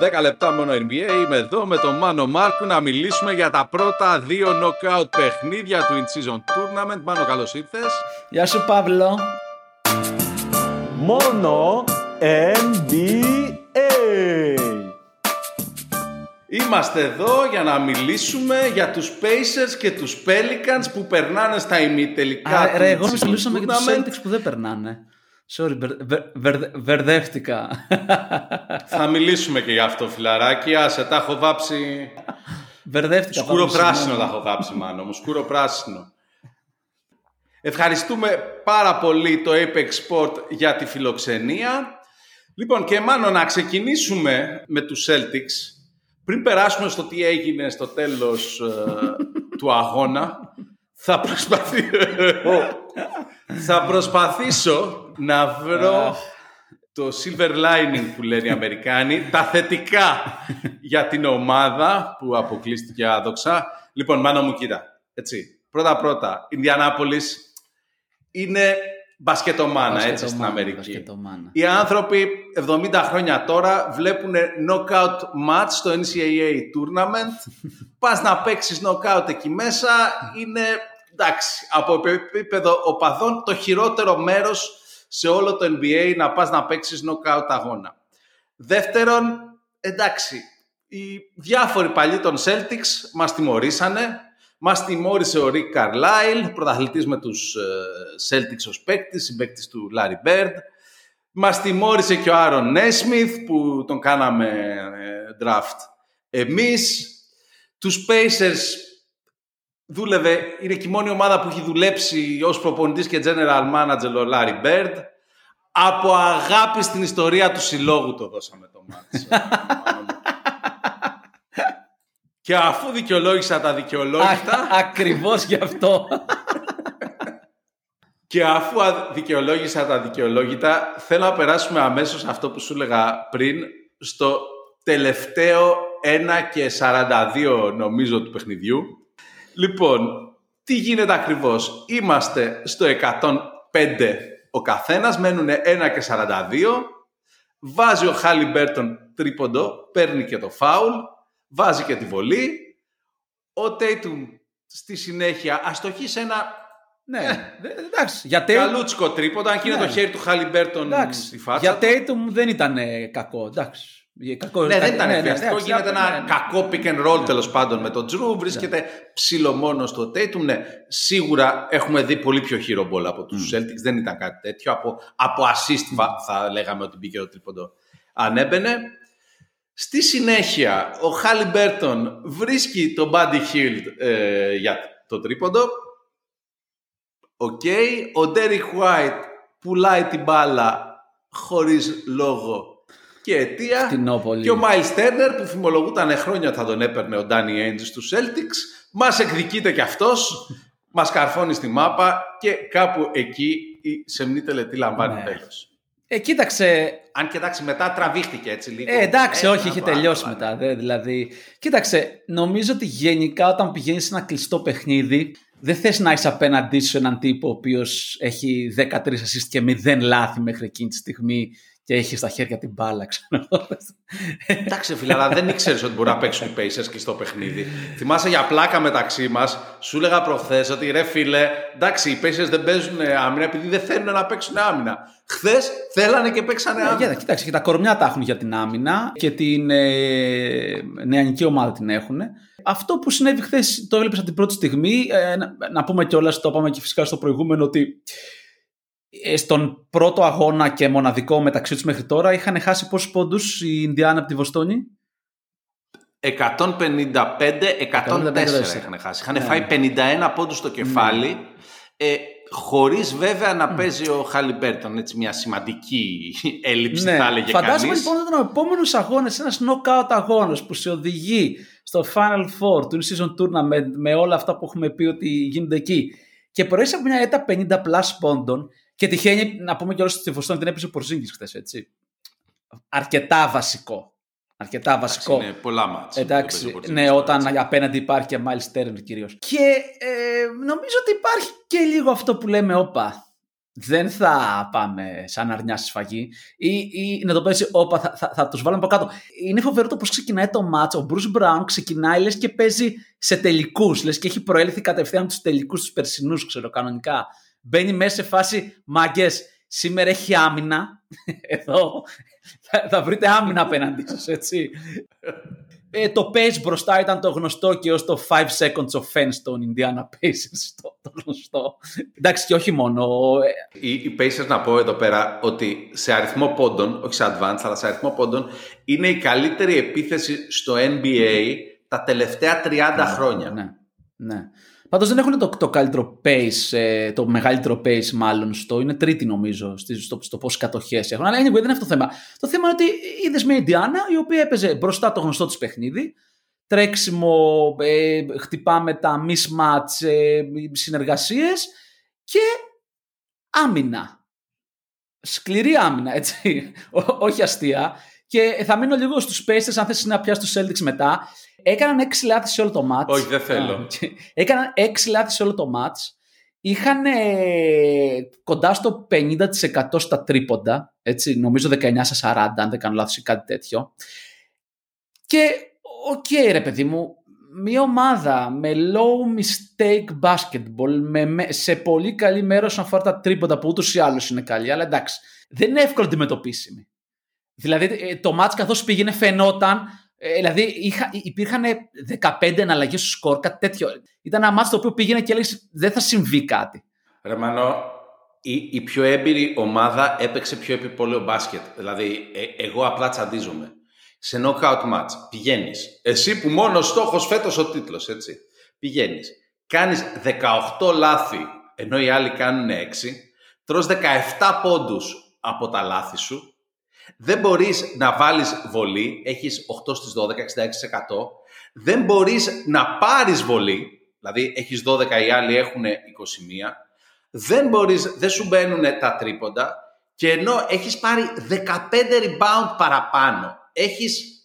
10 λεπτά μόνο NBA. Είμαι εδώ με τον Μάνο Μάρκου να μιλήσουμε για τα πρώτα δύο knockout παιχνίδια του In Season Tournament. Μάνο, καλώς ήρθες. Γεια σου Παύλο. Μόνο NBA. Είμαστε εδώ για να μιλήσουμε για τους Pacers και τους Pelicans που περνάνε στα ημιτελικά Α, του ρε, εγώ In-Season να μιλούσαμε για τους Tournament. Celtics που δεν περνάνε. Sorry, μπερ- μπερ- μπερ- μπερδεύτηκα. Θα μιλήσουμε και για αυτό, φιλαράκι. Άσε, τα έχω βάψει... Μπερδεύτηκα. Σκούρο Παύλο, πράσινο συγγνώμη. τα έχω βάψει, μάλλον. Σκούρο πράσινο. Ευχαριστούμε πάρα πολύ το Apex Sport για τη φιλοξενία. Λοιπόν, και μάλλον να ξεκινήσουμε με τους Celtics. Πριν περάσουμε στο τι έγινε στο τέλος ε, του αγώνα, θα, προσπαθήσω, θα προσπαθήσω να βρω το silver lining που λένε οι Αμερικάνοι, τα θετικά για την ομάδα που αποκλείστηκε άδοξα. Λοιπόν, μάνα μου κοίτα, έτσι. Πρώτα-πρώτα, Ινδιανάπολης είναι μπασκετομάνα, έτσι, στην Μπασκετομάνα, Αμερική. μπασκετομάνα. Οι άνθρωποι 70 χρόνια τώρα βλέπουν knockout match στο NCAA tournament. Πας να παίξεις knockout εκεί μέσα είναι εντάξει, από επίπεδο οπαδών το χειρότερο μέρος σε όλο το NBA να πας να παίξεις knockout αγώνα. Δεύτερον, εντάξει, οι διάφοροι παλιοί των Celtics μας τιμωρήσανε. Μας τιμώρησε ο Rick Carlisle, πρωταθλητής με τους ε, Celtics ως παίκτης, συμπαίκτης του Larry Bird. Μας τιμώρησε και ο Άρον Nesmith που τον κάναμε ε, draft εμείς. Τους Pacers δούλευε, είναι και η μόνη ομάδα που έχει δουλέψει ως προπονητής και general manager ο Larry Bird. Από αγάπη στην ιστορία του συλλόγου το δώσαμε το μάτς. και αφού δικαιολόγησα τα δικαιολόγητα... Ακριβώς γι' αυτό. Και αφού α- δικαιολόγησα τα δικαιολόγητα, θέλω να περάσουμε αμέσως αυτό που σου έλεγα πριν, στο τελευταίο 1 και 42 νομίζω του παιχνιδιού. Λοιπόν, τι γίνεται ακριβώς; Είμαστε στο 105 ο καθένας, μένουν 1 και 42. Βάζει ο Χάλιμπερτον τρίποντο, παίρνει και το φάουλ, βάζει και τη βολή. Ο Tatum στη συνέχεια αστοχεί σε ένα ναι, δε- εντάξει. Για Tatum, Καλούτσικο τρίποντο, αν και είναι Ναι. το χέρι του Χάλιμπερτον εντάξει. στη φάτσα. Για του. Tatum δεν ήταν ε, κακό. Εντάξει. Ε, Κακό, Ναι, δεν ήταν ναι, ναι, εκβιαστικό. εντάξει, Γίνεται ναι, ένα ναι. κακό pick and roll τέλος πάντων με τον Τζρου. Βρίσκεται ψηλό μόνος στο Tatum. Ναι, σίγουρα έχουμε δει πολύ πιο hero ball από τους Celtics. Δεν ήταν κάτι τέτοιο. Από, από assist θα, θα λέγαμε ότι μπήκε το τρίποντο. Αν έμπαινε. Στη συνέχεια, ο Χάλιμπερτον βρίσκει τον Buddy Hield ε, για το τρίποντο. Οκ. Ο Derek White πουλάει την μπάλα χωρίς λόγο και αιτία. Φτηνό πολύ. Και ο Myles Turner που φημολογούταν χρόνια ότι θα τον έπαιρνε ο Danny Ainge στους Celtics μας εκδικείται κι αυτός, μας καρφώνει στη μάπα και κάπου εκεί η σεμνή τελετή λαμβάνει Ναι. τέλος. Ε, κοίταξε, Αν και εντάξει μετά τραβήχτηκε έτσι λίγο. Ε, εντάξει, όχι, ένα είχε το άλλο, τελειώσει αλλά- μετά. Δε, δηλαδή, κοίταξε, νομίζω ότι γενικά όταν πηγαίνεις σε ένα κλειστό παιχνίδι, δεν θες να είσαι απέναντί σου έναν τύπο ο οποίος έχει 13 assist και 0 λάθη μέχρι εκείνη τη στιγμή και έχεις στα χέρια την μπάλα, ξέρω εγώ. Εντάξει, φίλε, αλλά δεν ήξερες ότι μπορεί να παίξουν οι Pacers και στο παιχνίδι. Θυμάσαι για πλάκα μεταξύ μας, σου έλεγα προχθές ότι ρε φίλε, εντάξει, οι Pacers δεν παίζουν άμυνα επειδή δεν θέλουν να παίξουν άμυνα. Χθες θέλανε και παίξανε Ε, άμυνα. κοίτα, κοίταξε, και τα κορμιά τα έχουν για την άμυνα και την ε, νεανική ομάδα την έχουν. Αυτό που συνέβη χθες το έβλεπες από την πρώτη στιγμή. Ε, να, να πούμε κιόλας, το είπαμε και φυσικά στο προηγούμενο, ότι ε, στον πρώτο αγώνα και μοναδικό μεταξύ τους μέχρι τώρα είχαν χάσει πόσους πόντους η Ινδιάνα από τη Βοστόνη; 155-104 154. είχαν χάσει. Είχαν Ναι. φάει 51 πόντους στο κεφάλι. Ε, χωρίς βέβαια να παίζει ο Χαλιμπέρτον. Έτσι μια σημαντική έλλειψη θα έλεγε Ναι. Φαντάζομαι κανείς. λοιπόν ότι ήταν ο επόμενος αγώνας, ένας knockout αγώνας που σε οδηγεί στο Final Four του In-Season Tournament με όλα αυτά που έχουμε πει ότι γίνονται εκεί. Και προέρχεσαι από μια έτα 50 plus πόντων και τυχαίνει να πούμε κιόλα ότι στη Βοστόνη την έπαιζε ο Πορζίνγκης χθες, έτσι. Αρκετά βασικό. Αρκετά βασικό. Είναι πολλά μάτς. Εντάξει, ναι, όταν απέναντι υπάρχει και Miles Turner κυρίως. Και ε, νομίζω ότι υπάρχει και λίγο αυτό που λέμε, όπα. δεν θα πάμε σαν αρνιά στη σφαγή ή, ή να το πέσει, όπα, θα, θα, θα τους βάλουμε από κάτω. Είναι φοβερό το πώς ξεκινάει το μάτς. Ο Bruce Brown ξεκινάει λες και παίζει σε τελικούς, λες και έχει προέλθει κατευθείαν τους τελικούς τους περσινούς, ξέρω, κανονικά. Μπαίνει μέσα σε φάση, μάγκες, σήμερα έχει άμυνα, εδώ θα, θα βρείτε άμυνα απέναντι σας, έτσι. Ε, το pace μπροστά ήταν το γνωστό και ως το 5 seconds offense των Indiana Pacers, το, το γνωστό. Εντάξει και όχι μόνο. ε, Οι, οι Pacers να πω εδώ πέρα ότι σε αριθμό πόντων, όχι σε advance, αλλά σε αριθμό πόντων, είναι η καλύτερη επίθεση στο NBA τα τελευταία 30 χρόνια. Ναι, ναι. Πάντως δεν έχουν το, το καλύτερο pace, ε, το μεγαλύτερο pace μάλλον στο, είναι τρίτη νομίζω στη- στο, στο πόσες κατοχές έχουν. Αλλά anyway, δεν είναι αυτό το θέμα. Το θέμα είναι ότι είδες μια Ιντιάνα η οποία έπαιζε μπροστά το γνωστό της παιχνίδι, τρέξιμο, ε, χτυπάμε τα mismatch ε, συνεργασίες και άμυνα. Σκληρή άμυνα, έτσι. Ό- όχι αστεία. Και θα μείνω λίγο στους Pacers, αν θες να πιάσεις τους Celtics μετά. Έκαναν έξι λάθη σε όλο το match. Όχι, δεν θέλω. Α, και- Έκαναν έξι λάθη σε όλο το match. Είχαν ε, κοντά στο 50% στα τρίποντα. Έτσι, νομίζω 19 στα 40, αν δεν κάνω λάθος ή κάτι τέτοιο. Και, οκ ρε παιδί μου, μια ομάδα με low mistake basketball, με, με- σε πολύ καλή μέρα όσον αφορά τα τρίποντα που ούτως ή άλλως είναι καλή, αλλά εντάξει, δεν είναι εύκολο αντιμετωπίσιμη. Δηλαδή ε, το μάτς καθώς πήγαινε φαινόταν, ε, δηλαδή είχα, υπήρχαν 15 εναλλαγές στο σκορ, κάτι τέτοιο. Ήταν ένα μάτς το οποίο πήγαινε και έλεγες δεν θα συμβεί κάτι. Ρε Μανώ, η, η πιο έμπειρη ομάδα έπαιξε πιο επιπόλαιο μπάσκετ. Δηλαδή, ε, εγώ απλά τσαντίζομαι. Σε knockout match πηγαίνεις. Εσύ που μόνος στόχος φέτος ο τίτλος, έτσι. Πηγαίνεις. Κάνεις 18 λάθη, ενώ οι άλλοι κάνουν 6. Τρως 17 πόντους από τα λάθη σου. Δεν μπορείς να βάλεις βολή. Έχεις 8 στις 12, 66%. Δεν μπορείς να πάρεις βολή. Δηλαδή, έχεις 12, οι άλλοι έχουν 21 δεν μπορείς, δεν σου μπαίνουν τα τρίποντα και ενώ έχεις πάρει 15 rebound παραπάνω, έχεις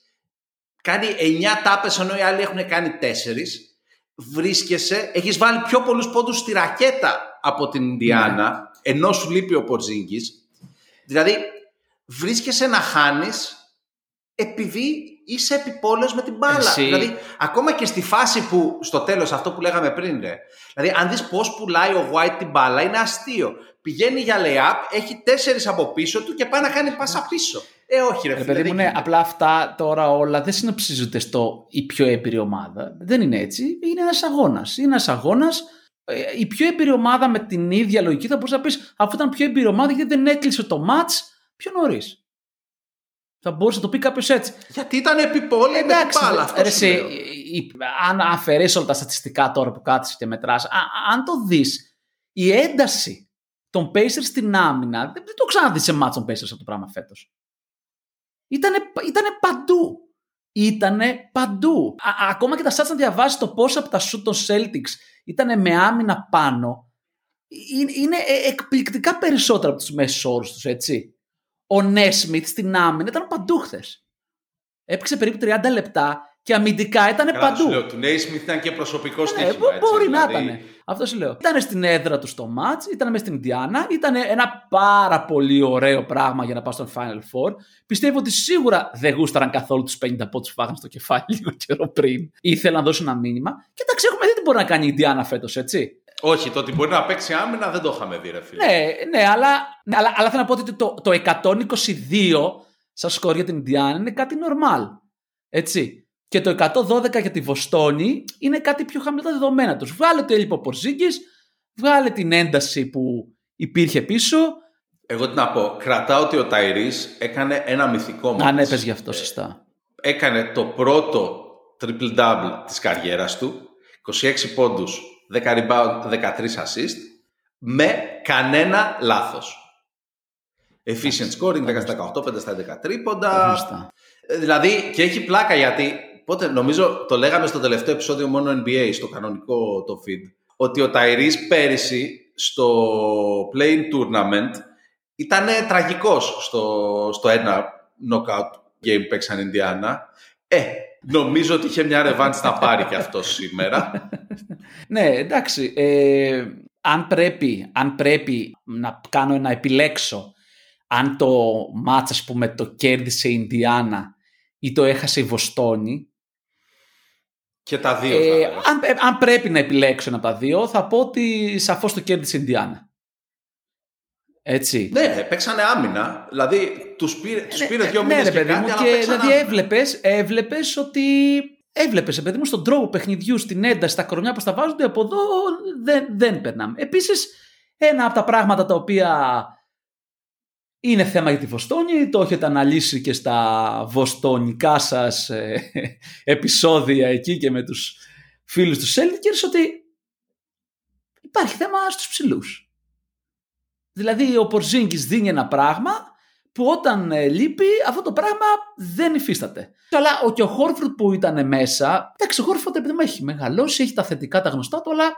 κάνει 9 τάπες ενώ οι άλλοι έχουν κάνει 4, βρίσκεσαι, έχεις βάλει πιο πολλούς πόντους στη ρακέτα από την Ινδιάνα, ενώ σου λείπει ο Πορζίνγκης. Δηλαδή, βρίσκεσαι να χάνεις επειδή είσαι επιπόλαιος με την μπάλα. Εσύ- Δηλαδή, ακόμα και στη φάση που, στο τέλος, αυτό που λέγαμε πριν, ρε. Δηλαδή, αν δεις πώς πουλάει ο White την μπάλα, είναι αστείο. Πηγαίνει για lay-up, έχει τέσσερις από πίσω του και πάει να κάνει πάσα πίσω. Ε, όχι ρε, Ρε φίλε, παιδί δεν μου, ναι, γίνεται. απλά αυτά τώρα όλα δεν συνοψίζονται στο η πιο έμπειρη ομάδα. Δεν είναι έτσι. Είναι ένας αγώνας. Είναι ένας αγώνας. Η πιο έμπειρη ομάδα με την ίδια λογική θα μπορούσε να πεις αφού ήταν πιο έμπειρη ομάδα, γιατί δεν έκλεισε το match πιο νωρίς. Θα μπορούσε να το πει κάποιος έτσι. Γιατί ήταν επιπόλαιο με την Εντάξει, μπάλα. ρε, Αυτό ρε, σου εσύ, λέω. η- αν αφαιρέσει όλα τα στατιστικά τώρα που κάθεσαι και μετράς, α- αν το δεις, η ένταση των Pacers στην άμυνα, δεν, δεν το ξαναδείς σε μάτς των Pacers αυτό το πράγμα φέτος. Ήτανε, ήτανε παντού. Ήτανε παντού. Α- ακόμα και τα stats να διαβάσεις το πόσα από τα shoot των Celtics ήτανε με άμυνα πάνω, είναι, είναι ε- εκπληκτικά περισσότερα από τους μέσους όρους τους, έτσι. Ο Νέσμιθ στην άμυνα ήταν παντού χθες. Έπαιξε περίπου 30 λεπτά και αμυντικά ήταν Καλά, παντού. σου λέω, του Νέισμιθ ήταν και προσωπικό Ναι, στοίχημα. μπο- έτσι, μπορεί να δηλαδή. ήταν. Αυτό σου λέω. Ήταν στην έδρα του στο μάτ, ήταν μέσα στην Ιντιάνα, ήταν ένα πάρα πολύ ωραίο πράγμα για να πάω στον Final Four. Πιστεύω ότι σίγουρα δεν γούσταραν καθόλου τους 50 πόντους που φάγανε στο κεφάλι λίγο καιρό πριν. Ήθελαν να δώσουν ένα μήνυμα. Και εντάξει, έχουμε δει τι μπορεί να κάνει η Ιντιάνα φέτος, έτσι. Όχι, το ότι μπορεί να παίξει άμυνα δεν το είχαμε δει, ρε φίλε. Ναι, ναι, αλλά, ναι, αλλά, αλλά θέλω να πω ότι το, το 122 σαν σκορ για την Ιντιάνα είναι κάτι normal. Έτσι. Και το 112 για τη Βοστόνη είναι κάτι πιο χαμηλό τα δεδομένα τους. Βγάλε το έλειπο Πορζίγκης, βγάλε την ένταση που υπήρχε πίσω. Εγώ τι να πω, κρατάω ότι ο Ταϊρής έκανε ένα μυθικό Αν μάτς. έπαιζε γι' αυτό, σωστά. Έκανε το πρώτο triple-double της καριέρας του, 26 πόντους, 10 rebound, 13 assist, με κανένα λάθος. Efficient scoring, 10 στα 18, 5 στα 11 τρίποντα. Γνωστά. Ε, Δηλαδή, και έχει πλάκα γιατί, πότε, νομίζω το λέγαμε στο τελευταίο επεισόδιο μόνο NBA, στο κανονικό το feed, ότι ο Ταϊρής πέρυσι στο Playing Tournament ήταν τραγικός στο, στο ένα knockout game που παίξαν Ινδιάνα. Ε, νομίζω ότι είχε μια ρεβάνς να πάρει και αυτό σήμερα. Ναι, εντάξει. Ε, αν πρέπει, αν πρέπει να κάνω να επιλέξω αν το μάτς ας πούμε το κέρδισε η Ινδιάνα ή το έχασε η Βοστόνη Και τα δύο. θα ε, έλεγα. αν, ε, αν πρέπει να επιλέξω ένα από τα δύο θα πω ότι σαφώς το κέρδισε η Ινδιάνα. Έτσι. Ναι, παίξανε άμυνα. Δηλαδή, τους πήρε, τους πήρε δύο ναι, μήνες ρε και παιδί κάτι, μου, αλλά και παίξανε δηλαδή άμυνα. έβλεπες, έβλεπες ότι έβλεπες, παιδί μου, στον τρόπο παιχνιδιού, στην ένταση, στα κορμιά που τα βάζονται, από εδώ δεν, δεν περνάμε. Επίσης, ένα από τα πράγματα τα οποία είναι θέμα για τη Βοστόνη, το έχετε αναλύσει και στα βοστονικά σας ε, επεισόδια εκεί και με τους φίλους τους Celtics, ότι υπάρχει θέμα στους ψηλούς. Δηλαδή ο Πορζίνκης δίνει ένα πράγμα που όταν ε, λείπει αυτό το πράγμα δεν υφίσταται. Αλλά ο και ο Χόρφρουντ που ήταν μέσα, εντάξει, ο Χόρφρουντ επειδή μου έχει μεγαλώσει, έχει τα θετικά, τα γνωστά του, αλλά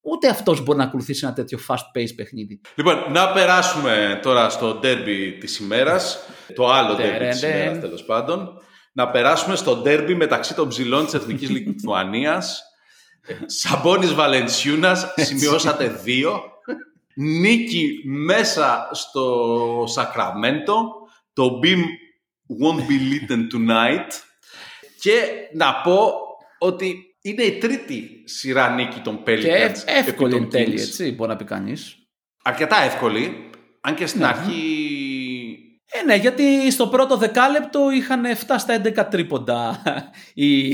ούτε αυτός μπορεί να ακολουθήσει ένα τέτοιο fast-paced παιχνίδι. Λοιπόν, να περάσουμε τώρα στο ντέρμπι της ημέρας. Το άλλο ντέρμπι της Τερεντεν. ημέρας, τέλος πάντων. Να περάσουμε στο ντέρμπι μεταξύ των ψηλών της Εθνικής Λιθουανίας. Σαμπόνις Βαλενσιούνας, σημειώσατε δύο. Νίκη μέσα στο Σακραμέντο. Το Beam won't be lit tonight. Και να πω ότι είναι η τρίτη σειρά νίκη των Pelicans. Και ευ- επί εύκολη των εν τέλει, Kings. έτσι, μπορεί να πει κανείς. Αρκετά εύκολη. Αν και στην Ναι. αρχή. Ε, ναι, γιατί στο πρώτο δεκάλεπτο είχαν 7 στα 11 τρίποντα η,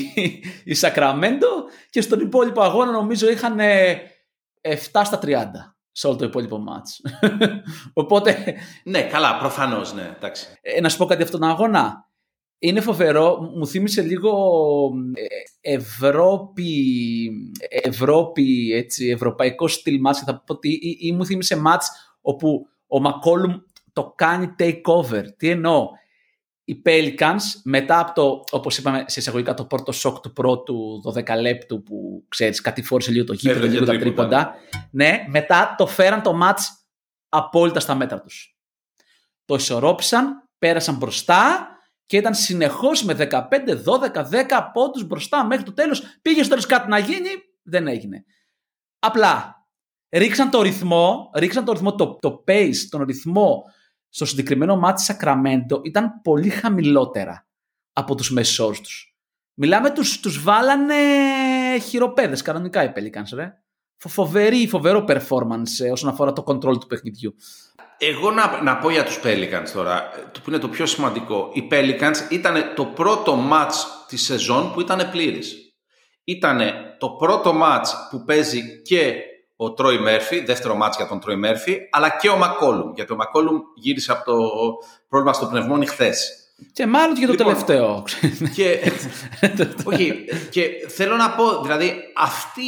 η Σακραμέντο και στον υπόλοιπο αγώνα νομίζω είχαν 7 στα 30 σε όλο το υπόλοιπο μάτς. Οπότε, Ναι, καλά, προφανώς, ναι. Εντάξει. ε, να σου πω κάτι αυτόν τον αγώνα. Είναι φοβερό, μου θύμισε λίγο ε, Ευρώπη, Ευρώπη έτσι, ευρωπαϊκό στυλ μάτς και θα πω ότι ή, ή μου θύμισε μάτς όπου ο Μακόλουμ το κάνει takeover. Τι εννοώ; Οι Pelicans μετά από το, όπως είπαμε σε εισαγωγικά το πρώτο σοκ του πρώτου 12 λεπτού που ξέρεις κατηφόρησε λίγο το γήπεδο, Έδωκε λίγο τα τρίποντα. τρίποντα. Ναι, μετά το φέραν το μάτς απόλυτα στα μέτρα τους. Το ισορρόπησαν, πέρασαν μπροστά και ήταν συνεχώς με 15, 12, 10 πόντους μπροστά μέχρι το τέλος. Πήγε στο τέλος κάτι να γίνει, δεν έγινε. Απλά ρίξαν το ρυθμό, ρίξαν το ρυθμό, το, το pace, τον ρυθμό στο συγκεκριμένο μάτι Σακραμέντο ήταν πολύ χαμηλότερα από τους μεσόρους τους. Μιλάμε, τους, τους βάλανε χειροπέδες κανονικά οι Pelicans, ρε. Φο- Φοβερή, φοβερό performance ε, όσον αφορά το control του παιχνιδιού. Εγώ να, να πω για τους Pelicans τώρα, ε, το που είναι το πιο σημαντικό. Οι Pelicans ήταν το πρώτο match της σεζόν που ήταν πλήρης. Ήταν το πρώτο match που παίζει και ο Τρόι Μέρφυ, δεύτερο match για τον Τρόι Μέρφυ, αλλά και ο Μακόλουμ. Γιατί ο Μακόλουμ γύρισε από το πρόβλημα στο πνευμόνι χθες. Και μάλλον και το Λοιπόν, τελευταίο. Και, όχι, και θέλω να πω, δηλαδή αυτή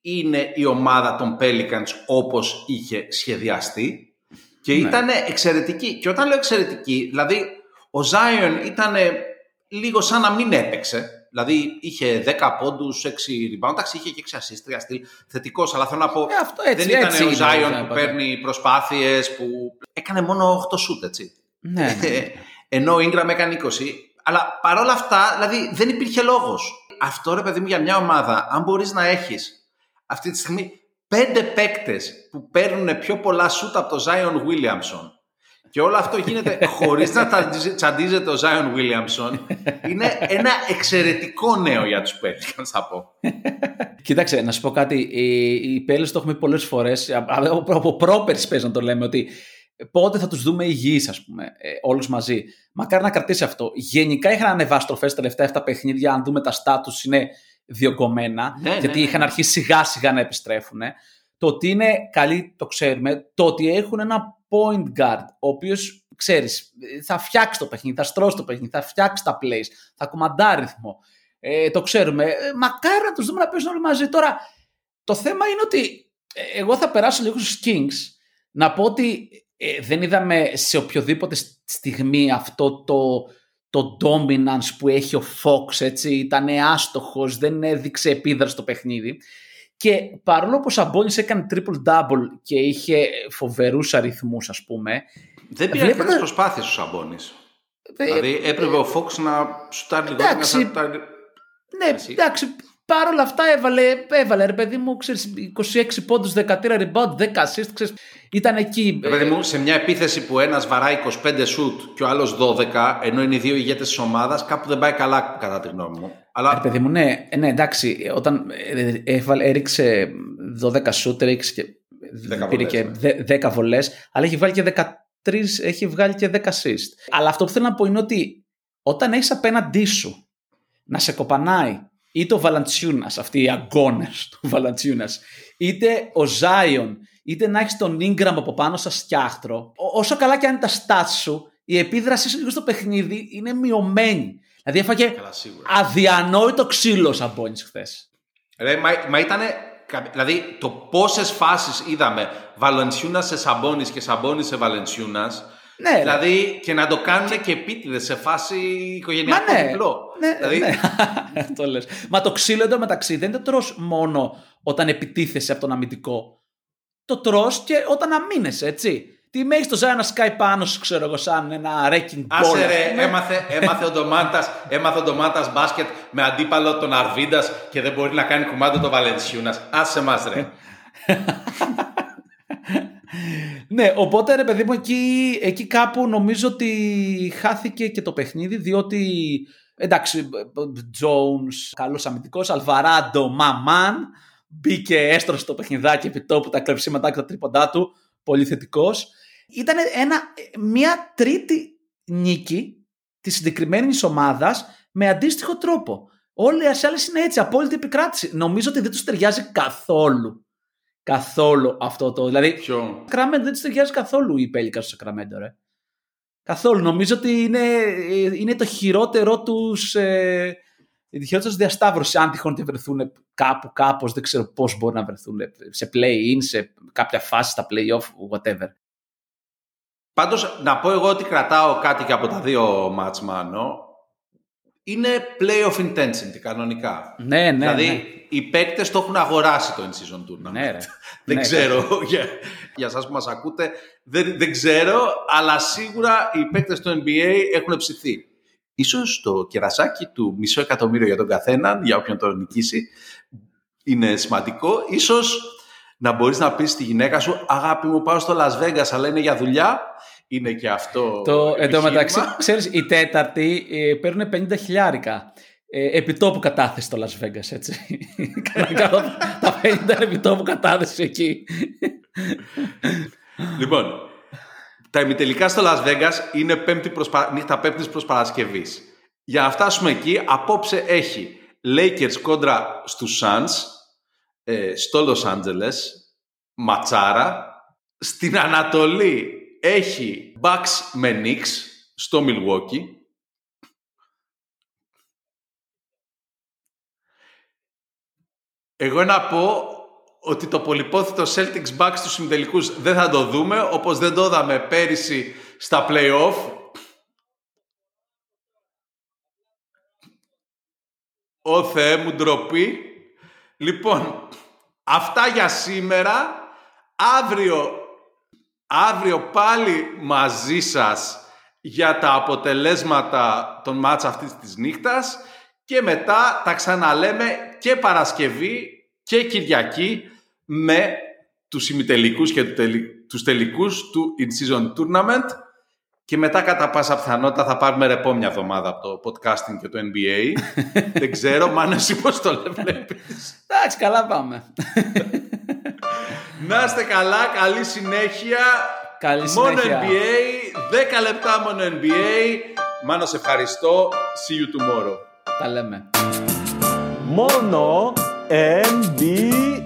είναι η ομάδα των Pelicans όπως είχε σχεδιαστεί και Ναι. ήταν εξαιρετική. Και όταν λέω εξαιρετική, δηλαδή ο Zion ήταν λίγο σαν να μην έπαιξε. Δηλαδή είχε 10 πόντους, 6 rebound, εντάξει είχε και 6 assist, 3 στυλ, θετικός, αλλά θέλω να πω Ε, αυτό έτσι, δεν ήταν έτσι ο είναι, Zion θα που είπα. παίρνει προσπάθειες, που έκανε μόνο 8 shoot, έτσι. ναι, ναι. Ε, Ενώ ο Ingram έκανε 20. Αλλά παρόλα αυτά, δηλαδή δεν υπήρχε λόγος. Αυτό ρε παιδί μου για μια ομάδα, αν μπορείς να έχεις αυτή τη στιγμή πέντε παίκτες που παίρνουν πιο πολλά σούτ από το Zion Williamson και όλο αυτό γίνεται χωρίς να τσαντιζε- τσαντίζεται ο Zion Williamson, είναι ένα εξαιρετικό νέο για τους Pelicans, θα πω. Κοίταξε, να σου πω κάτι. Οι, οι Πέλες το έχουμε πει πολλές φορές, α- α- από, από πρόπερση πες να το λέμε, ότι πότε θα τους δούμε υγιείς, ας πούμε, ε, όλους μαζί. Μακάρι να κρατήσει αυτό. Γενικά είχαν ανεβάσει τροφές τα τελευταία αυτά παιχνίδια, αν δούμε τα στάτους είναι διωγγωμένα, Ναι, ναι, γιατί ναι. είχαν αρχίσει σιγά σιγά να επιστρέφουν. Το ότι είναι καλοί το ξέρουμε, το ότι έχουν ένα point guard, ο οποίος, ξέρεις, θα φτιάξει το παιχνίδι, θα στρώσει το παιχνίδι, θα φτιάξει τα plays, θα κουμαντάρει ρυθμό. Ε, το ξέρουμε. Ε, μακάρι να τους δούμε να παίζουν όλοι μαζί. Τώρα, το θέμα είναι ότι ε, εγώ θα περάσω λίγο στους Kings να πω ότι ε, δεν είδαμε σε οποιοδήποτε στιγμή αυτό το, το dominance που έχει ο Fox, έτσι, ήταν άστοχος, δεν έδειξε επίδραση στο παιχνίδι. Και παρόλο που ο Σαμπόνις έκανε triple-double και είχε φοβερούς αριθμούς, ας πούμε, Δεν πήρε Βλέπετε- αρκετές προσπάθειες ο Σαμπόνις. ε, Δηλαδή έπρεπε ο Fox να σουτάρει λίγο εντάξει. να σουτάρει. ναι, Εσύ. εντάξει, Παρ' όλα αυτά έβαλε, έβαλε ρε παιδί μου, ξέρεις, 26 πόντους, 13 rebound, 10 assist, ξέρεις, ήταν εκεί. Ρε παιδί μου, σε μια επίθεση που ένας βαράει 25 σουτ και ο άλλος 12, ενώ είναι οι δύο ηγέτες της ομάδας, κάπου δεν πάει καλά κατά τη γνώμη μου. Αλλά... Ρε παιδί μου, ναι, ναι εντάξει, όταν ε, έβαλε, έριξε 12 σουτ, έριξε και, 10 πήρε βολές, και 10 βολές, αλλά έχει βάλει και 13, έχει βγάλει και 10 assist. Αλλά αυτό που θέλω να πω είναι ότι όταν έχεις απέναντί σου να σε κοπανάει είτε ο Βαλαντσιούνας, αυτοί οι αγώνες του Βαλαντσιούνας, είτε ο Ζάιον, είτε να έχεις τον Ingram από πάνω στα σκιάχτρο, ό- όσο καλά και αν είναι τα stats σου, η επίδρασή σου λίγο στο παιχνίδι είναι μειωμένη. Δηλαδή έφαγε Καλά, σίγουρα. αδιανόητο ξύλο σαν πόνις χθες. Ρε, μα, μα ήταν. Δηλαδή, το πόσες φάσεις είδαμε Βαλενσιούνα σε Σαμπόνι και Σαμπόνι σε Βαλενσιούνα. Ναι, ρε. Δηλαδή, και να το κάνουν και επίτηδες σε φάση οικογενειακό Μα ναι. διπλό. Ναι, δηλαδή, ναι. το λες. Μα το ξύλο εντωμεταξύ δεν το τρως μόνο όταν επιτίθεσαι από τον αμυντικό. Το τρως και όταν αμήνεσαι, έτσι. Τι με έχεις το Ζάιο να σκάει πάνω σου, ξέρω εγώ, σαν ένα wrecking ball. Άσε ας ρε, πούμε. έμαθε, έμαθε ο Ντομάτας, έμαθε ο Ντομάτας μπάσκετ με αντίπαλο τον Αρβίντας και δεν μπορεί να κάνει κουμάντο το Βαλενσιούνας. Άσε μας ρε. Ναι, οπότε ρε παιδί μου, εκεί, εκεί κάπου νομίζω ότι χάθηκε και το παιχνίδι, διότι εντάξει, Jones, καλός αμυντικός, Αλβαράντο, Μαμάν, μπήκε, έστρωσε το παιχνιδάκι επί τόπου, τα κλεψίματά και τα τρίποντά του, πολύ θετικός. Ήταν ένα, μια τρίτη νίκη της συγκεκριμένης ομάδας με αντίστοιχο τρόπο. Όλοι οι άλλες είναι έτσι, απόλυτη επικράτηση. Νομίζω ότι δεν τους ταιριάζει καθόλου. Καθόλου αυτό το. Δηλαδή, Ποιο. Σακραμέντο δεν τους ταιριάζει καθόλου η Πέλικα στο Σακραμέντο, ρε. Καθόλου. Νομίζω ότι είναι, είναι το χειρότερο τους. Ε, η χειρότερη τους διασταύρωση. Αν τυχόν και βρεθούν κάπου, κάπως, δεν ξέρω πώς μπορεί να βρεθούν σε play-in, σε κάποια φάση, στα play-off, whatever. Πάντως, να πω εγώ ότι κρατάω κάτι και από τα δύο μάτς μάνο. Είναι play of intensity κανονικά. Ναι, ναι. δηλαδή, ναι. οι παίκτες το έχουν αγοράσει το in-season tournament. Ναι, ρε. Δεν Ναι, ξέρω, για, για σας που μας ακούτε, δεν, δεν ξέρω, αλλά σίγουρα οι παίκτες του NBA έχουν ψηθεί. Ίσως το κερασάκι του μισό εκατομμύριο για τον καθέναν, για όποιον το νικήσει, είναι σημαντικό. Ίσως να μπορείς να πεις στη γυναίκα σου «Αγάπη μου, πάω στο Las Vegas, αλλά είναι για δουλειά». Είναι και αυτό Το, εν τω επιχείρημα. μεταξύ, ξέρεις, οι τέταρτοι ε, παίρνουν 50 χιλιάρικα. Ε, επιτόπου κατάθεση στο Las Vegas, έτσι. Κανονικά τα 50 είναι επιτόπου κατάθεση εκεί. Λοιπόν, τα ημιτελικά στο Las Vegas είναι πέμπτη προς, πα- νύχτα πέμπτης προς Παρασκευής. Για να φτάσουμε εκεί, απόψε έχει Lakers κόντρα στους Suns, ε, στο Los Angeles, ματσάρα. Στην Ανατολή έχει Bucks με Knicks, στο Milwaukee. Εγώ να πω ότι το πολυπόθητο Celtics Bucks στους συμμετελικούς δεν θα το δούμε, όπως δεν το είδαμε πέρυσι στα play-off. Ω Θεέ μου ντροπή. Λοιπόν, αυτά για σήμερα. Αύριο, αύριο πάλι μαζί σας για τα αποτελέσματα των μάτς αυτής της νύχτας και μετά τα ξαναλέμε και Παρασκευή και Κυριακή με τους ημιτελικούς και τους τελι- τους τελικούς του In-Season Tournament και μετά κατά πάσα πιθανότητα θα πάρουμε ρεπό μια εβδομάδα από το podcasting και το NBA. Δεν ξέρω, μάνα εσύ πώς το βλέπεις. Εντάξει, καλά πάμε. Να είστε καλά, καλή συνέχεια. Καλή Μόνο συνέχεια. NBA, 10 λεπτά μόνο NBA. Μάνο, σε ευχαριστώ. See you tomorrow. Τα λέμε. Μόνο NBA.